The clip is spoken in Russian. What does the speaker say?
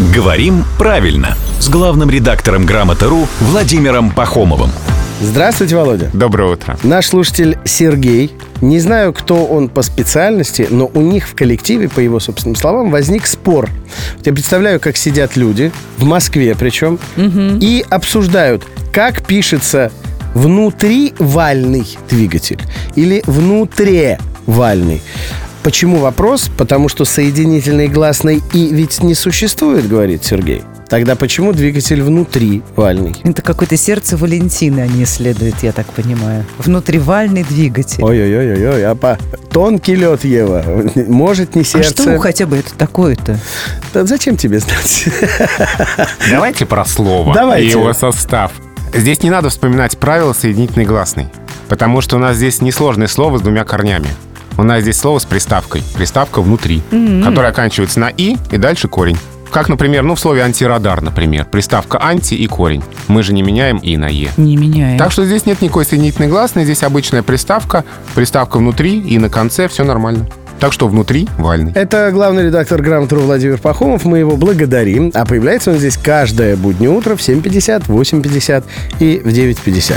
Говорим правильно с главным редактором «Грамоты.ру» Владимиром Пахомовым. Здравствуйте, Володя. Доброе утро. Наш слушатель Сергей. Не знаю, кто он по специальности, но у них в коллективе, по его собственным словам, возник спор. Вот я представляю, как сидят люди, в Москве причем, и обсуждают, как пишется внутривальный двигатель или внутревальный. Почему вопрос? Потому что соединительной гласной «и» ведь не существует, говорит Сергей. Тогда почему двигатель внутривальный? Это какое-то сердце Валентины они исследуют, я так понимаю. Внутривальный двигатель. Ой-ой-ой-ой, а по... тонкий лед, Ева. Может, не а сердце. что хотя бы это такое-то? Да зачем тебе знать? Давайте про слово Давайте. и его состав. Здесь не надо вспоминать правила соединительной гласной, потому что у нас здесь несложное слово с двумя корнями. У нас здесь слово с приставкой. Приставка внутри, которая оканчивается на «и» и дальше корень. Как, например, ну, в слове «антирадар», например. Приставка «анти» и корень. Мы же не меняем «и» на «е». Не меняем. Так что здесь нет никакой соединительной гласной, здесь обычная приставка, приставка внутри и на конце все нормально. Так что внутри вальный. Это главный редактор «Грамотру» Владимир Пахомов. Мы его благодарим. А появляется он здесь каждое буднее утро в 7.50, 8.50 и в 9.50.